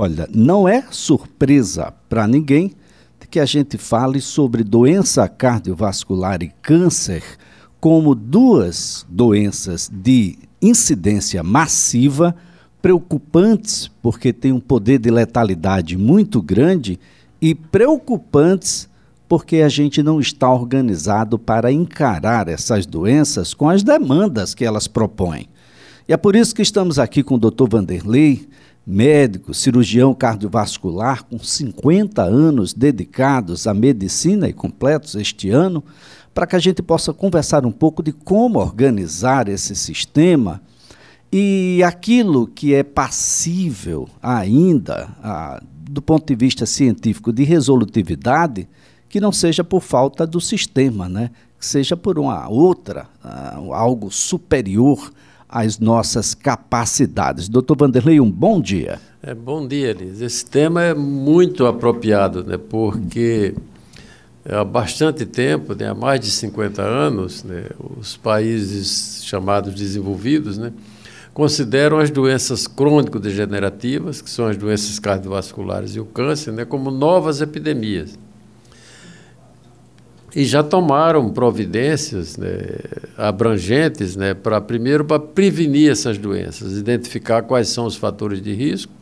Olha, não é surpresa para ninguém que a gente fale sobre doença cardiovascular e câncer como duas doenças de incidência massiva, preocupantes porque têm um poder de letalidade muito grande e preocupantes porque a gente não está organizado para encarar essas doenças com as demandas que elas propõem. E é por isso que estamos aqui com o Dr. Vanderlei, médico, cirurgião cardiovascular, com 50 anos dedicados à medicina e completos este ano, para que a gente possa conversar um pouco de como organizar esse sistema e aquilo que é passível ainda, a, do ponto de vista científico, de resolutividade, que não seja por falta do sistema, né? que seja por uma outra, uh, algo superior às nossas capacidades. Doutor Vanderlei, um bom dia. É, bom dia, Liz. Esse tema é muito apropriado, né, porque há bastante tempo, né, há mais de 50 anos, né, os países chamados desenvolvidos né, consideram as doenças crônico-degenerativas, que são as doenças cardiovasculares e o câncer, né, como novas epidemias e já tomaram providências né, abrangentes né, para primeiro para prevenir essas doenças, identificar quais são os fatores de risco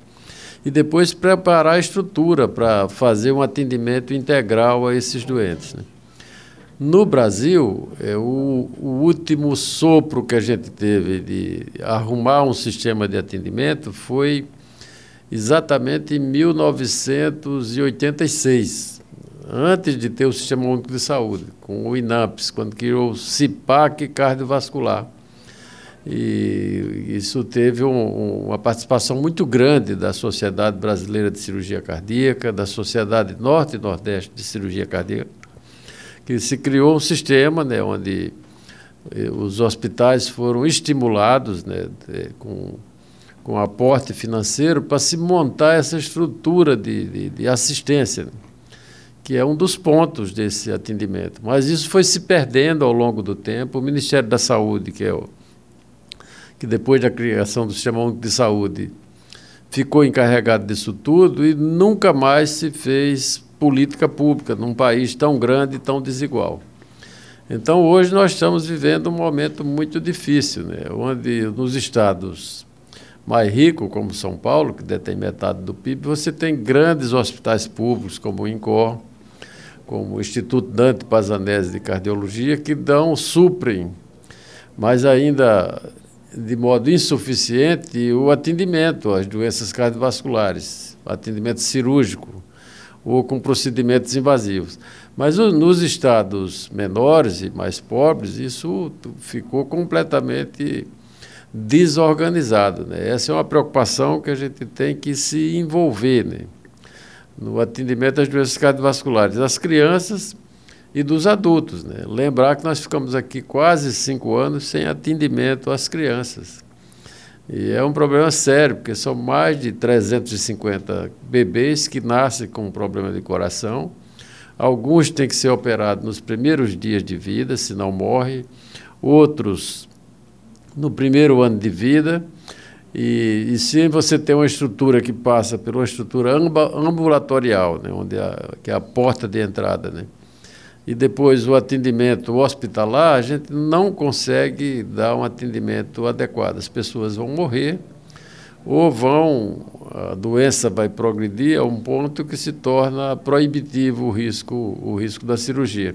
e depois preparar a estrutura para fazer um atendimento integral a esses doentes. Né. No Brasil, é, o, o, último sopro que a gente teve de arrumar um sistema de atendimento foi exatamente em 1986 antes de ter o Sistema Único de Saúde, com o INAPS, quando criou o CIPAC cardiovascular. E isso teve um, uma participação muito grande da Sociedade Brasileira de Cirurgia Cardíaca, da Sociedade Norte e Nordeste de Cirurgia Cardíaca, que se criou um sistema né, onde eh, os hospitais foram estimulados né, com, com aporte financeiro para se montar essa estrutura de, de, de assistência. Né que é um dos pontos desse atendimento. Mas isso foi se perdendo ao longo do tempo. O Ministério da Saúde, que é o que depois da criação do Sistema Único de Saúde ficou encarregado disso tudo e nunca mais se fez política pública num país tão grande e tão desigual. Então, hoje nós estamos vivendo um momento muito difícil, né? onde nos estados mais ricos, como São Paulo, que detém metade do PIB, você tem grandes hospitais públicos, como o INCOR, como o Instituto Dante Pazanese de Cardiologia, que dão, suprem, mas ainda de modo insuficiente, o atendimento às doenças cardiovasculares, atendimento cirúrgico ou com procedimentos invasivos. Mas nos estados menores e mais pobres, isso ficou completamente desorganizado. Né? Essa é uma preocupação que a gente tem que se envolver. Né? No atendimento das doenças cardiovasculares das crianças e dos adultos. Né? Lembrar que nós ficamos aqui quase cinco anos sem atendimento às crianças. E é um problema sério, porque são mais de 350 bebês que nascem com um problema de coração. Alguns têm que ser operados nos primeiros dias de vida, senão morre. Outros no primeiro ano de vida e, e, se você tem uma estrutura que passa por uma estrutura ambulatorial, né, onde a, que é a porta de entrada, né, e depois o atendimento hospitalar, a gente não consegue dar um atendimento adequado. As pessoas vão morrer ou vão, a doença vai progredir a um ponto que se torna proibitivo o risco, o risco da cirurgia.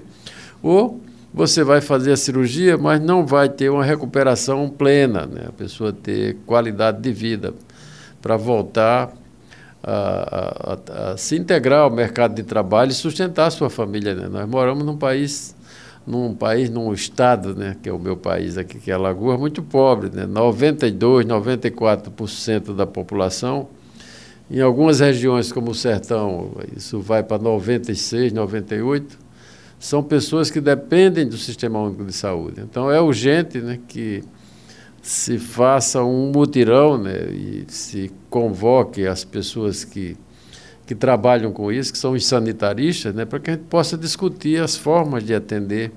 Ou você vai fazer a cirurgia, mas não vai ter uma recuperação plena, né? a pessoa ter qualidade de vida para voltar a, a, a, se integrar ao mercado de trabalho e sustentar a sua família. Né? Nós moramos num país, num país, num estado, né? que é o meu país aqui, que é Alagoas, muito pobre, né? 92, 94% da população. Em algumas regiões, como o Sertão, isso vai para 96, 98 são pessoas que dependem do Sistema Único de Saúde. Então é urgente né, que se faça um mutirão né, e se convoque as pessoas que, que trabalham com isso, que são os sanitaristas, né, para que a gente possa discutir as formas de atender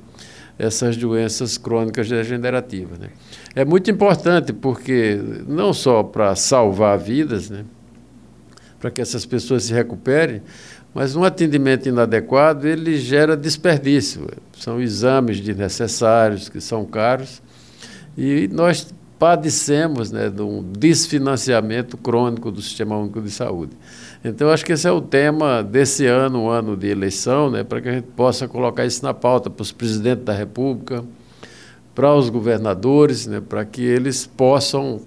essas doenças crônicas degenerativas. Né. É muito importante porque, não só para salvar vidas, né, para que essas pessoas se recuperem, mas um atendimento inadequado ele gera desperdício. São exames desnecessários que são caros e nós padecemos né, de um desfinanciamento crônico do Sistema Único de Saúde. Então, acho que esse é o tema desse ano, o ano de eleição, né, para que a gente possa colocar isso na pauta para os presidentes da República, para os governadores, né, para que eles possam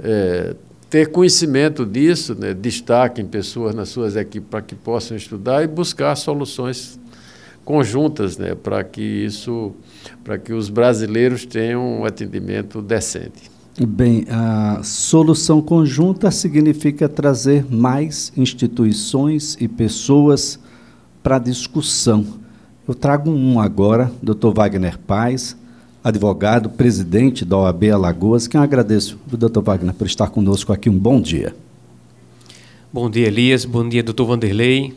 é, ter conhecimento disso, né, destaquem pessoas nas suas equipes para que possam estudar e buscar soluções conjuntas, né, para que isso, para que os brasileiros tenham um atendimento decente. Bem, a solução conjunta significa trazer mais instituições e pessoas para discussão. Eu trago um agora, Dr. Wagner Paz, advogado, presidente da OAB Alagoas, que eu agradeço, Dr. Wagner, por estar conosco aqui. Um bom dia. Bom dia, Elias. Bom dia, doutor Vanderlei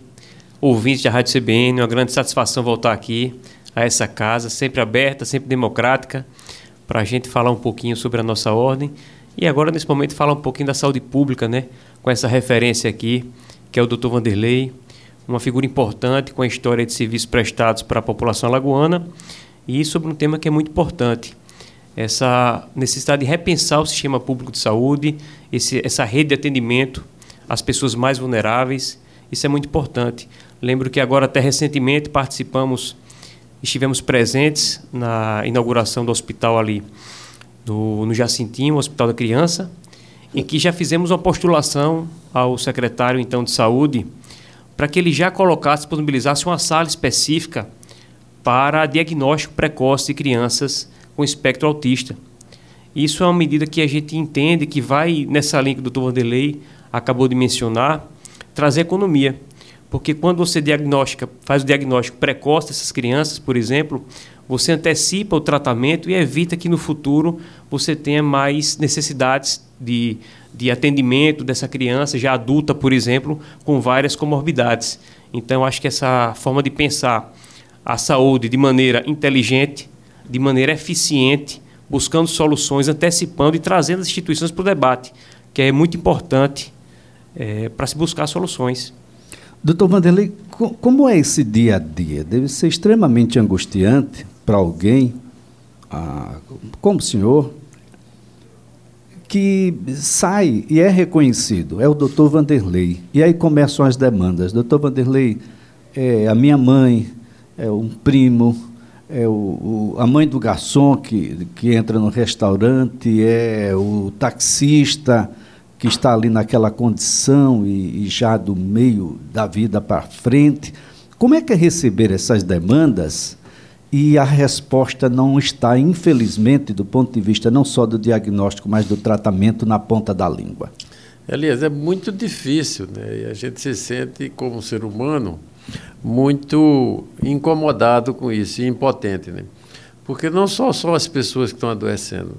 ouvintes da Rádio CBN, uma grande satisfação voltar aqui a essa casa, sempre aberta, sempre democrática, para a gente falar um pouquinho sobre a nossa ordem. E agora, nesse momento, falar um pouquinho da saúde pública, né? com essa referência aqui, que é o Dr. Vanderlei, uma figura importante com a história de serviços prestados para a população alagoana, e sobre um tema que é muito importante, essa necessidade de repensar o sistema público de saúde, esse, essa rede de atendimento às pessoas mais vulneráveis, isso é muito importante. Lembro que agora, até recentemente, participamos, estivemos presentes na inauguração do hospital ali do, no Jacintinho, o Hospital da Criança, em que já fizemos uma postulação ao secretário, então, de Saúde, para que ele já colocasse, disponibilizasse uma sala específica para diagnóstico precoce de crianças com espectro autista. Isso é uma medida que a gente entende que vai nessa linha que o doutor Vanderlei acabou de mencionar, trazer economia. Porque quando você diagnostica, faz o diagnóstico precoce dessas crianças, por exemplo, você antecipa o tratamento e evita que no futuro você tenha mais necessidades de, de atendimento dessa criança, já adulta, por exemplo, com várias comorbidades. Então, acho que essa forma de pensar a saúde de maneira inteligente, de maneira eficiente, buscando soluções, antecipando e trazendo as instituições para o debate, que é muito importante é, para se buscar soluções. Doutor Vanderlei, como é esse dia a dia? Deve ser extremamente angustiante para alguém, ah, como o senhor, que sai e é reconhecido, é o doutor Vanderlei. E aí começam as demandas. Doutor Vanderlei, é a minha mãe, é um primo, é o, o, a mãe do garçom que, que entra no restaurante, é o taxista que está ali naquela condição e, e já do meio da vida para frente. Como é que é receber essas demandas e a resposta não está, infelizmente, do ponto de vista não só do diagnóstico, mas do tratamento na ponta da língua? Elias, é muito difícil, né? E a gente se sente, como ser humano, muito incomodado com isso e impotente, né? Porque não só são as pessoas que estão adoecendo,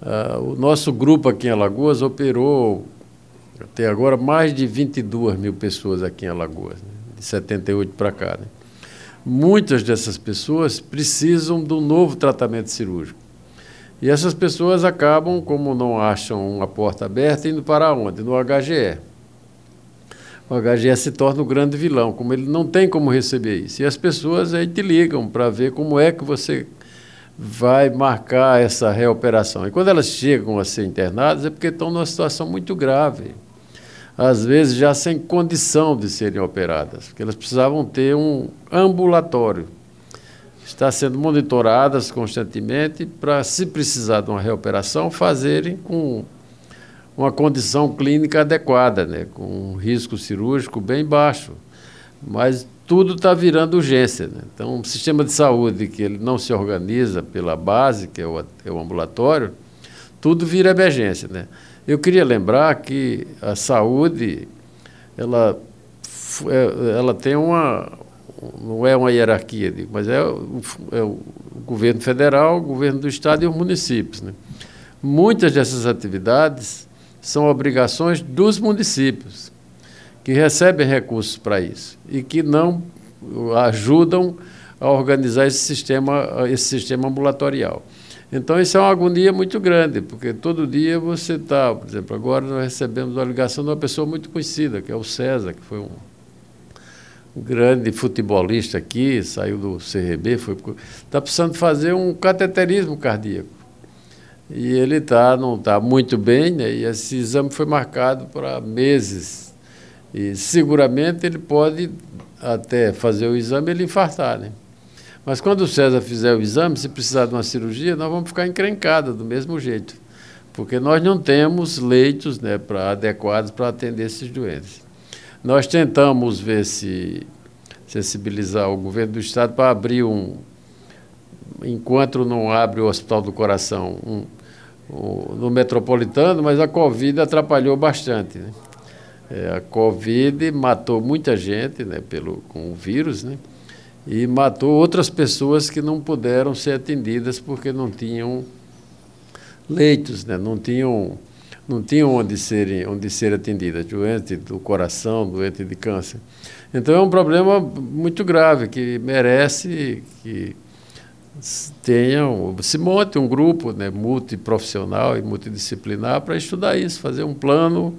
Uh, o nosso grupo aqui em Alagoas operou até agora mais de 22 mil pessoas aqui em Alagoas, né? de 78 para cá. Né? Muitas dessas pessoas precisam de um novo tratamento cirúrgico. E essas pessoas acabam, como não acham uma porta aberta, indo para onde? No HGE. O HGE se torna o grande vilão, como ele não tem como receber isso. E as pessoas aí te ligam para ver como é que você vai marcar essa reoperação. E quando elas chegam a ser internadas é porque estão numa situação muito grave. Às vezes já sem condição de serem operadas, porque elas precisavam ter um ambulatório. Está sendo monitoradas constantemente para, se precisar de uma reoperação, fazerem com uma condição clínica adequada, né? com um risco cirúrgico bem baixo. Mas tudo está virando urgência. Né? Então, um sistema de saúde que ele não se organiza pela base, que é o, é o ambulatório, tudo vira emergência. Né? Eu queria lembrar que a saúde, ela, é, ela tem uma, não é uma hierarquia, mas é o, é o, governo federal, o governo do estado e os municípios. Né? Muitas dessas atividades são obrigações dos municípios que recebem recursos para isso e que não ajudam a organizar esse sistema, esse sistema ambulatorial. Então, isso é uma agonia muito grande, porque todo dia você está, por exemplo, agora nós recebemos uma ligação de uma pessoa muito conhecida, que é o César, que foi um, grande futebolista aqui, saiu do CRB, foi está precisando fazer um cateterismo cardíaco. E ele tá, não está muito bem, né? e esse exame foi marcado para meses. E seguramente ele pode até fazer o exame ele infartar. Né? Mas quando o César fizer o exame, se precisar de uma cirurgia, nós vamos ficar encrencados do mesmo jeito, porque nós não temos leitos né, pra, adequados para atender esses doentes. Nós tentamos ver se sensibilizar o governo do estado para abrir um, enquanto não abre o Hospital do Coração um, no metropolitano, mas a Covid atrapalhou bastante. Né? É, a Covid matou muita gente né, pelo, com o vírus, né? e matou outras pessoas que não puderam ser atendidas porque não tinham leitos, né? não tinham não tinham onde serem onde ser atendidas, doente do coração, doente de câncer. Então é um problema muito grave que merece que tenham se monte um grupo né, multiprofissional e multidisciplinar para estudar isso, fazer um plano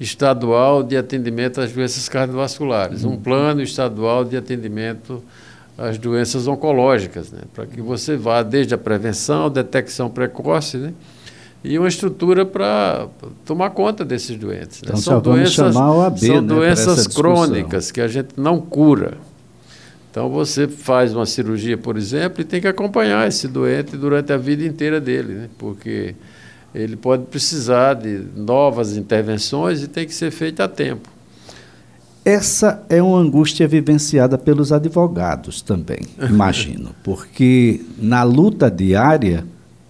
estadual de atendimento às doenças cardiovasculares, um uhum. plano estadual de atendimento às doenças oncológicas, né? para que você vá desde a prevenção, detecção precoce, né? e uma estrutura para tomar conta desses doentes. Né? Então, são doenças, OAB, são né, doenças crônicas que a gente não cura. Então você faz uma cirurgia, por exemplo, e tem que acompanhar esse doente durante a vida inteira dele, né? porque ele pode precisar de novas intervenções e tem que ser feita a tempo. Essa é uma angústia vivenciada pelos advogados também, imagino, porque na luta diária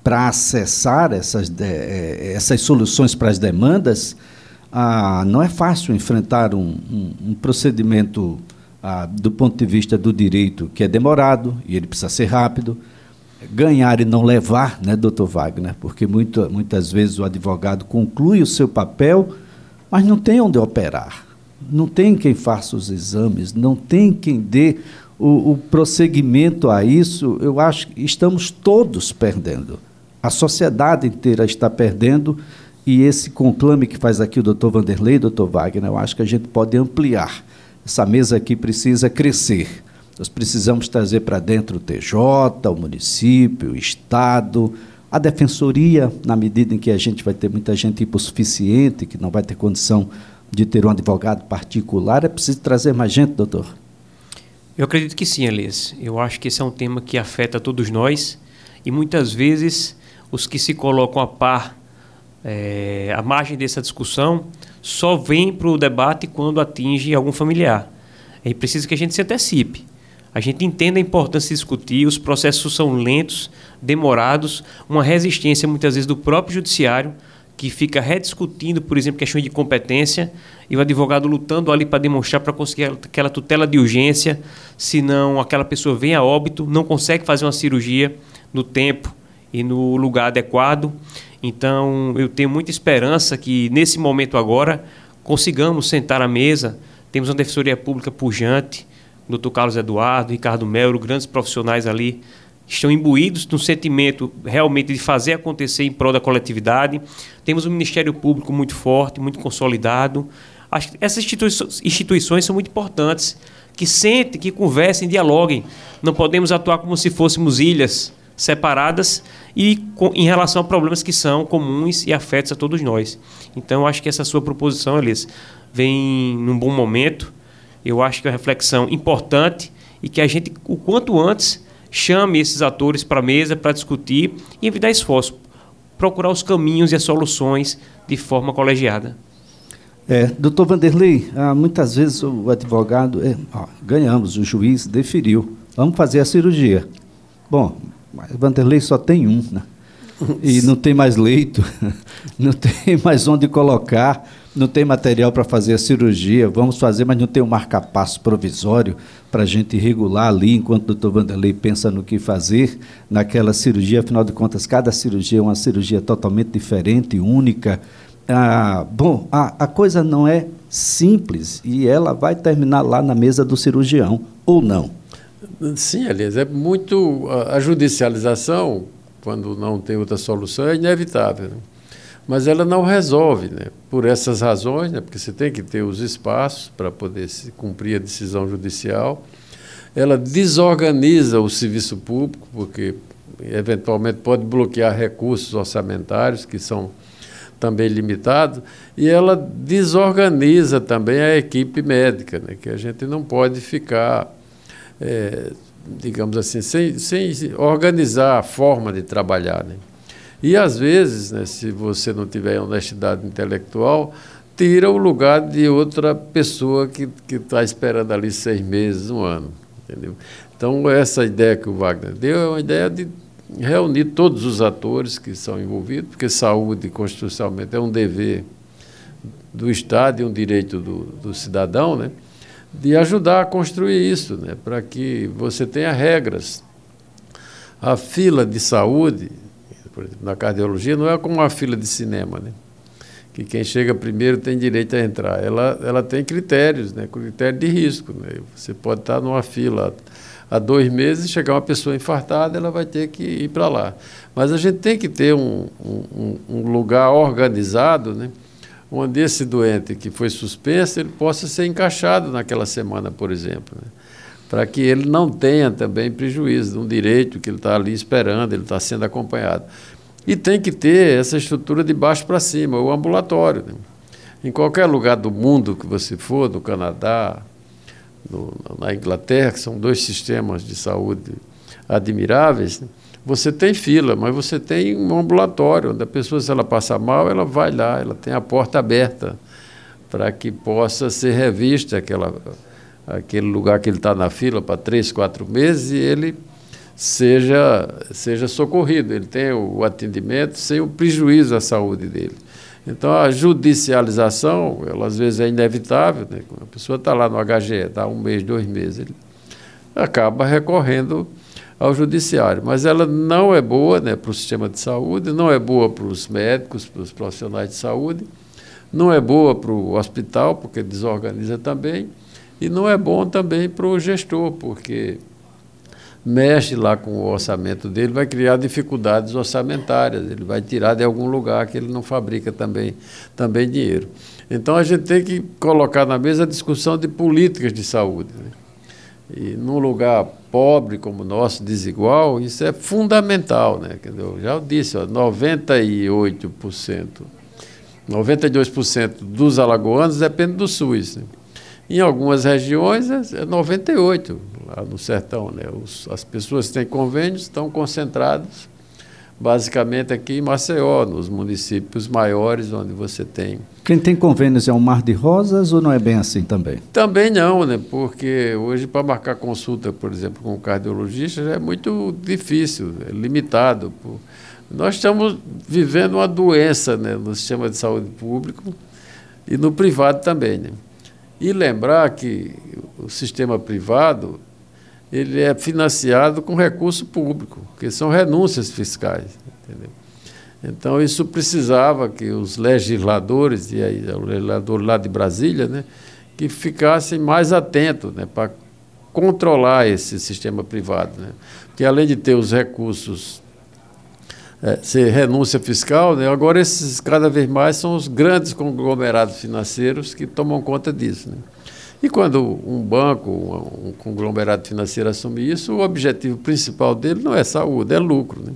para acessar essas, eh, essas soluções para as demandas, ah, não é fácil enfrentar um, um, um procedimento ah, do ponto de vista do direito que é demorado e ele precisa ser rápido ganhar e não levar, né, doutor Wagner? Porque muito, muitas vezes o advogado conclui o seu papel, mas não tem onde operar, não tem quem faça os exames, não tem quem dê o, o prosseguimento a isso. Eu acho que estamos todos perdendo. A sociedade inteira está perdendo e esse conclame que faz aqui o doutor Vanderlei, doutor Wagner, eu acho que a gente pode ampliar. Essa mesa aqui precisa crescer nós precisamos trazer para dentro o TJ, o município, o Estado, a defensoria, na medida em que a gente vai ter muita gente hipossuficiente, que não vai ter condição de ter um advogado particular, é preciso trazer mais gente, doutor? Eu acredito que sim, Elias. Eu acho que esse é um tema que afeta todos nós e muitas vezes os que se colocam a par, é, à margem dessa discussão, só vêm para o debate quando atinge algum familiar. É preciso que a gente se antecipe a gente entende a importância de discutir, os processos são lentos, demorados, uma resistência muitas vezes do próprio judiciário, que fica rediscutindo, por exemplo, questões de competência, e o advogado lutando ali para demonstrar, para conseguir aquela tutela de urgência, senão aquela pessoa vem a óbito, não consegue fazer uma cirurgia no tempo e no lugar adequado. Então, eu tenho muita esperança que, nesse momento agora, consigamos sentar à mesa, temos uma defensoria pública pujante, doutor Carlos Eduardo, Ricardo Melo, grandes profissionais ali, estão imbuídos no sentimento realmente de fazer acontecer em prol da coletividade. Temos um Ministério Público muito forte, muito consolidado. Essas instituições, instituições são muito importantes, que sentem, que conversem, dialoguem. Não podemos atuar como se fôssemos ilhas separadas e com, em relação a problemas que são comuns e afetos a todos nós. Então, acho que essa sua proposição, Elias, vem num bom momento eu acho que é uma reflexão importante e que a gente, o quanto antes, chame esses atores para a mesa para discutir e evitar esforço, procurar os caminhos e as soluções de forma colegiada. É, doutor Vanderlei, ah, muitas vezes o advogado, é, ó, ganhamos, o juiz deferiu, vamos fazer a cirurgia. Bom, Vanderlei só tem um, né? E não tem mais leito, não tem mais onde colocar não tem material para fazer a cirurgia, vamos fazer, mas não tem um marca-passo provisório para a gente regular ali, enquanto o doutor Vanderlei pensa no que fazer naquela cirurgia. Afinal de contas, cada cirurgia é uma cirurgia totalmente diferente, única. Ah, bom, a, a coisa não é simples e ela vai terminar lá na mesa do cirurgião, ou não? Sim, aliás, é muito. A judicialização quando não tem outra solução, é inevitável. Né? Mas ela não resolve, né? por essas razões, né? porque você tem que ter os espaços para poder cumprir a decisão judicial. Ela desorganiza o serviço público, porque eventualmente pode bloquear recursos orçamentários que são também limitados, e ela desorganiza também a equipe médica, né? que a gente não pode ficar. É, digamos assim, sem, sem organizar a forma de trabalhar. Né? E, às vezes, né, se você não tiver honestidade intelectual, tira o lugar de outra pessoa que está esperando ali seis meses, um ano. Entendeu? Então, essa ideia que o Wagner deu é uma ideia de reunir todos os atores que são envolvidos, porque saúde, constitucionalmente, é um dever do Estado e um direito do, do cidadão, né? De ajudar a construir isso, né, para que você tenha regras. A fila de saúde, por exemplo, na cardiologia, não é como uma fila de cinema, né? que quem chega primeiro tem direito a entrar. Ela, ela tem critérios, né? critério de risco. Né? Você pode estar numa fila há dois meses e chegar uma pessoa infartada, ela vai ter que ir para lá. Mas a gente tem que ter um, um, um lugar organizado, né? Onde esse doente que foi suspenso ele possa ser encaixado naquela semana, por exemplo, né? para que ele não tenha também prejuízo de um direito que ele está ali esperando, ele está sendo acompanhado. E tem que ter essa estrutura de baixo para cima, o ambulatório. Né? Em qualquer lugar do mundo que você for, no Canadá, no, na Inglaterra, que são dois sistemas de saúde admiráveis, né? Você tem fila, mas você tem um ambulatório, onde a pessoa, se ela passar mal, ela vai lá, ela tem a porta aberta para que possa ser revista aquela, aquele lugar que ele está na fila para três, quatro meses e ele seja, seja socorrido, ele tem o atendimento sem o prejuízo à saúde dele. Então, a judicialização, ela às vezes é inevitável, né? a pessoa está lá no HGE, está um mês, dois meses, ele acaba recorrendo ao judiciário. Mas ela não é boa né, para o sistema de saúde, não é boa para os médicos, para os profissionais de saúde, não é boa para o hospital, porque desorganiza também, e não é bom também para o gestor, porque mexe lá com o orçamento dele, vai criar dificuldades orçamentárias, ele vai tirar de algum lugar que ele não fabrica também, também dinheiro. Então a gente tem que colocar na mesa a discussão de políticas de saúde. Né? E num lugar pobre como o nosso, desigual, isso é fundamental. Né? Eu já disse, ó, 98%, 92% dos alagoanos dependem do SUS. Né? Em algumas regiões é 98%, lá no sertão. Né? Os, as pessoas que têm convênios estão concentradas basicamente aqui em Maceió, nos municípios maiores onde você tem. Quem tem convênios é um mar de rosas ou não é bem assim também? Também não, né? Porque hoje para marcar consulta, por exemplo, com um cardiologista já é muito difícil, é limitado. Nós estamos vivendo uma doença né, no sistema de saúde público e no privado também. Né? E lembrar que o sistema privado ele é financiado com recurso público, que são renúncias fiscais. Entendeu? Então, isso precisava que os legisladores, e aí o legislador lá de Brasília, né, que ficassem mais atentos né, para controlar esse sistema privado. Né? Porque, além de ter os recursos, é, ser renúncia fiscal, né, agora esses cada vez mais são os grandes conglomerados financeiros que tomam conta disso. Né? E quando um banco, um conglomerado financeiro assume isso, o objetivo principal dele não é saúde, é lucro. Né?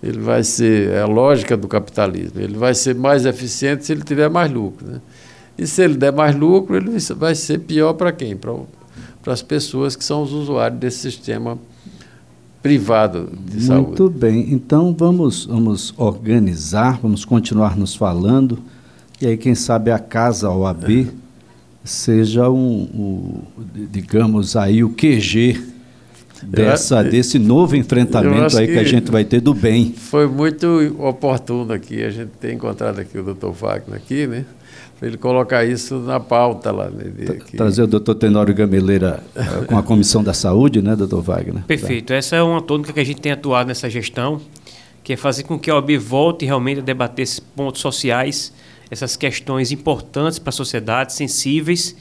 Ele vai ser, é a lógica do capitalismo, ele vai ser mais eficiente se ele tiver mais lucro. Né? E se ele der mais lucro, ele vai ser pior para quem? Para, para as pessoas que são os usuários desse sistema privado de Muito saúde. Muito bem, então vamos, vamos organizar, vamos continuar nos falando, e aí quem sabe a Casa OAB... É seja um, um, digamos aí o QG dessa desse novo enfrentamento aí que, que, a gente vai ter do bem. Foi muito oportuno aqui a gente ter encontrado aqui o Dr. Wagner aqui, né? Para ele colocar isso na pauta lá. Né, Trazer o doutor Tenório Gameleira eh, com a Comissão da Saúde, né, doutor Wagner? Perfeito. Tá. Essa é uma tônica que a gente tem atuado nessa gestão, que é fazer com que a OAB volte realmente a debater esses pontos sociais essas questões importantes para a sociedade, sensíveis,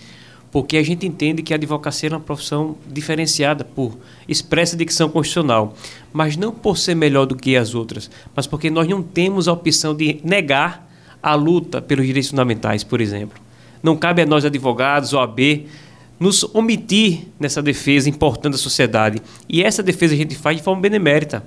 porque a gente entende que a advocacia é uma profissão diferenciada por expressa dicção constitucional, mas não por ser melhor do que as outras, mas porque nós não temos a opção de negar a luta pelos direitos fundamentais, por exemplo. Não cabe a nós, advogados, OAB, nos omitir nessa defesa importante da sociedade. E essa defesa a gente faz de forma benemérita.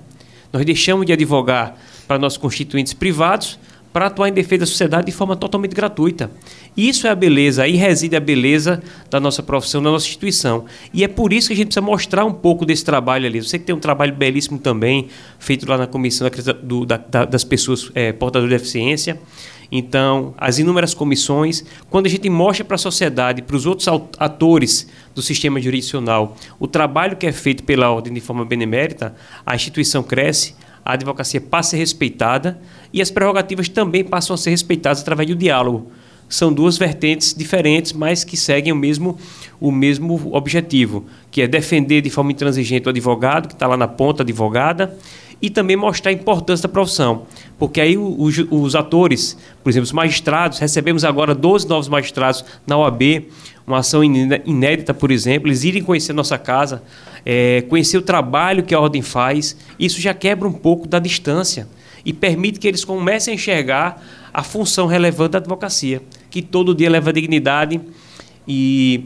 Nós deixamos de advogar para nossos constituintes privados para atuar em defesa da sociedade de forma totalmente gratuita. Isso é a beleza, aí reside a beleza da nossa profissão, da nossa instituição. E é por isso que a gente precisa mostrar um pouco desse trabalho ali. Você que tem um trabalho belíssimo também, feito lá na comissão do, da, das pessoas é, portadoras de deficiência. Então, as inúmeras comissões, quando a gente mostra para a sociedade, para os outros atores do sistema jurisdicional, o trabalho que é feito pela ordem de forma benemérita, a instituição cresce, a advocacia passa a ser respeitada e as prerrogativas também passam a ser respeitadas através do diálogo. São duas vertentes diferentes, mas que seguem o mesmo, o mesmo objetivo, que é defender de forma intransigente o advogado, que está lá na ponta, advogada, e também mostrar a importância da profissão. Porque aí os, os, atores, por exemplo, os magistrados, recebemos agora 12 novos magistrados na OAB, uma ação inédita, por exemplo, eles irem conhecer nossa casa, é, conhecer o trabalho que a ordem faz, isso já quebra um pouco da distância e permite que eles comecem a enxergar a função relevante da advocacia, que todo dia leva dignidade e,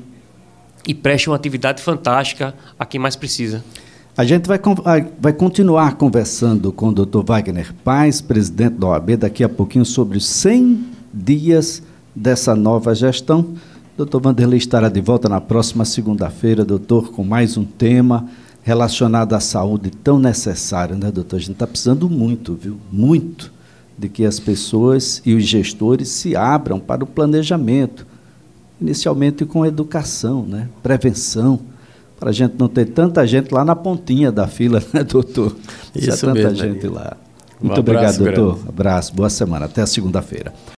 e preste uma atividade fantástica a quem mais precisa. A gente vai, vai continuar conversando com o Dr. Wagner Paz, presidente da OAB, daqui a pouquinho sobre os 100 dias dessa nova gestão. Doutor Vanderlei estará de volta na próxima segunda-feira, doutor, com mais um tema relacionado à saúde tão necessário, né, doutor? A gente está precisando muito, viu? Muito de que as pessoas e os gestores se abram para o planejamento, inicialmente com educação, né? prevenção para a gente não ter tanta gente lá na pontinha da fila, né, doutor? Isso tanta mesmo, gente lá. Muito um obrigado, doutor. Grande. Abraço, boa semana. Até a segunda-feira.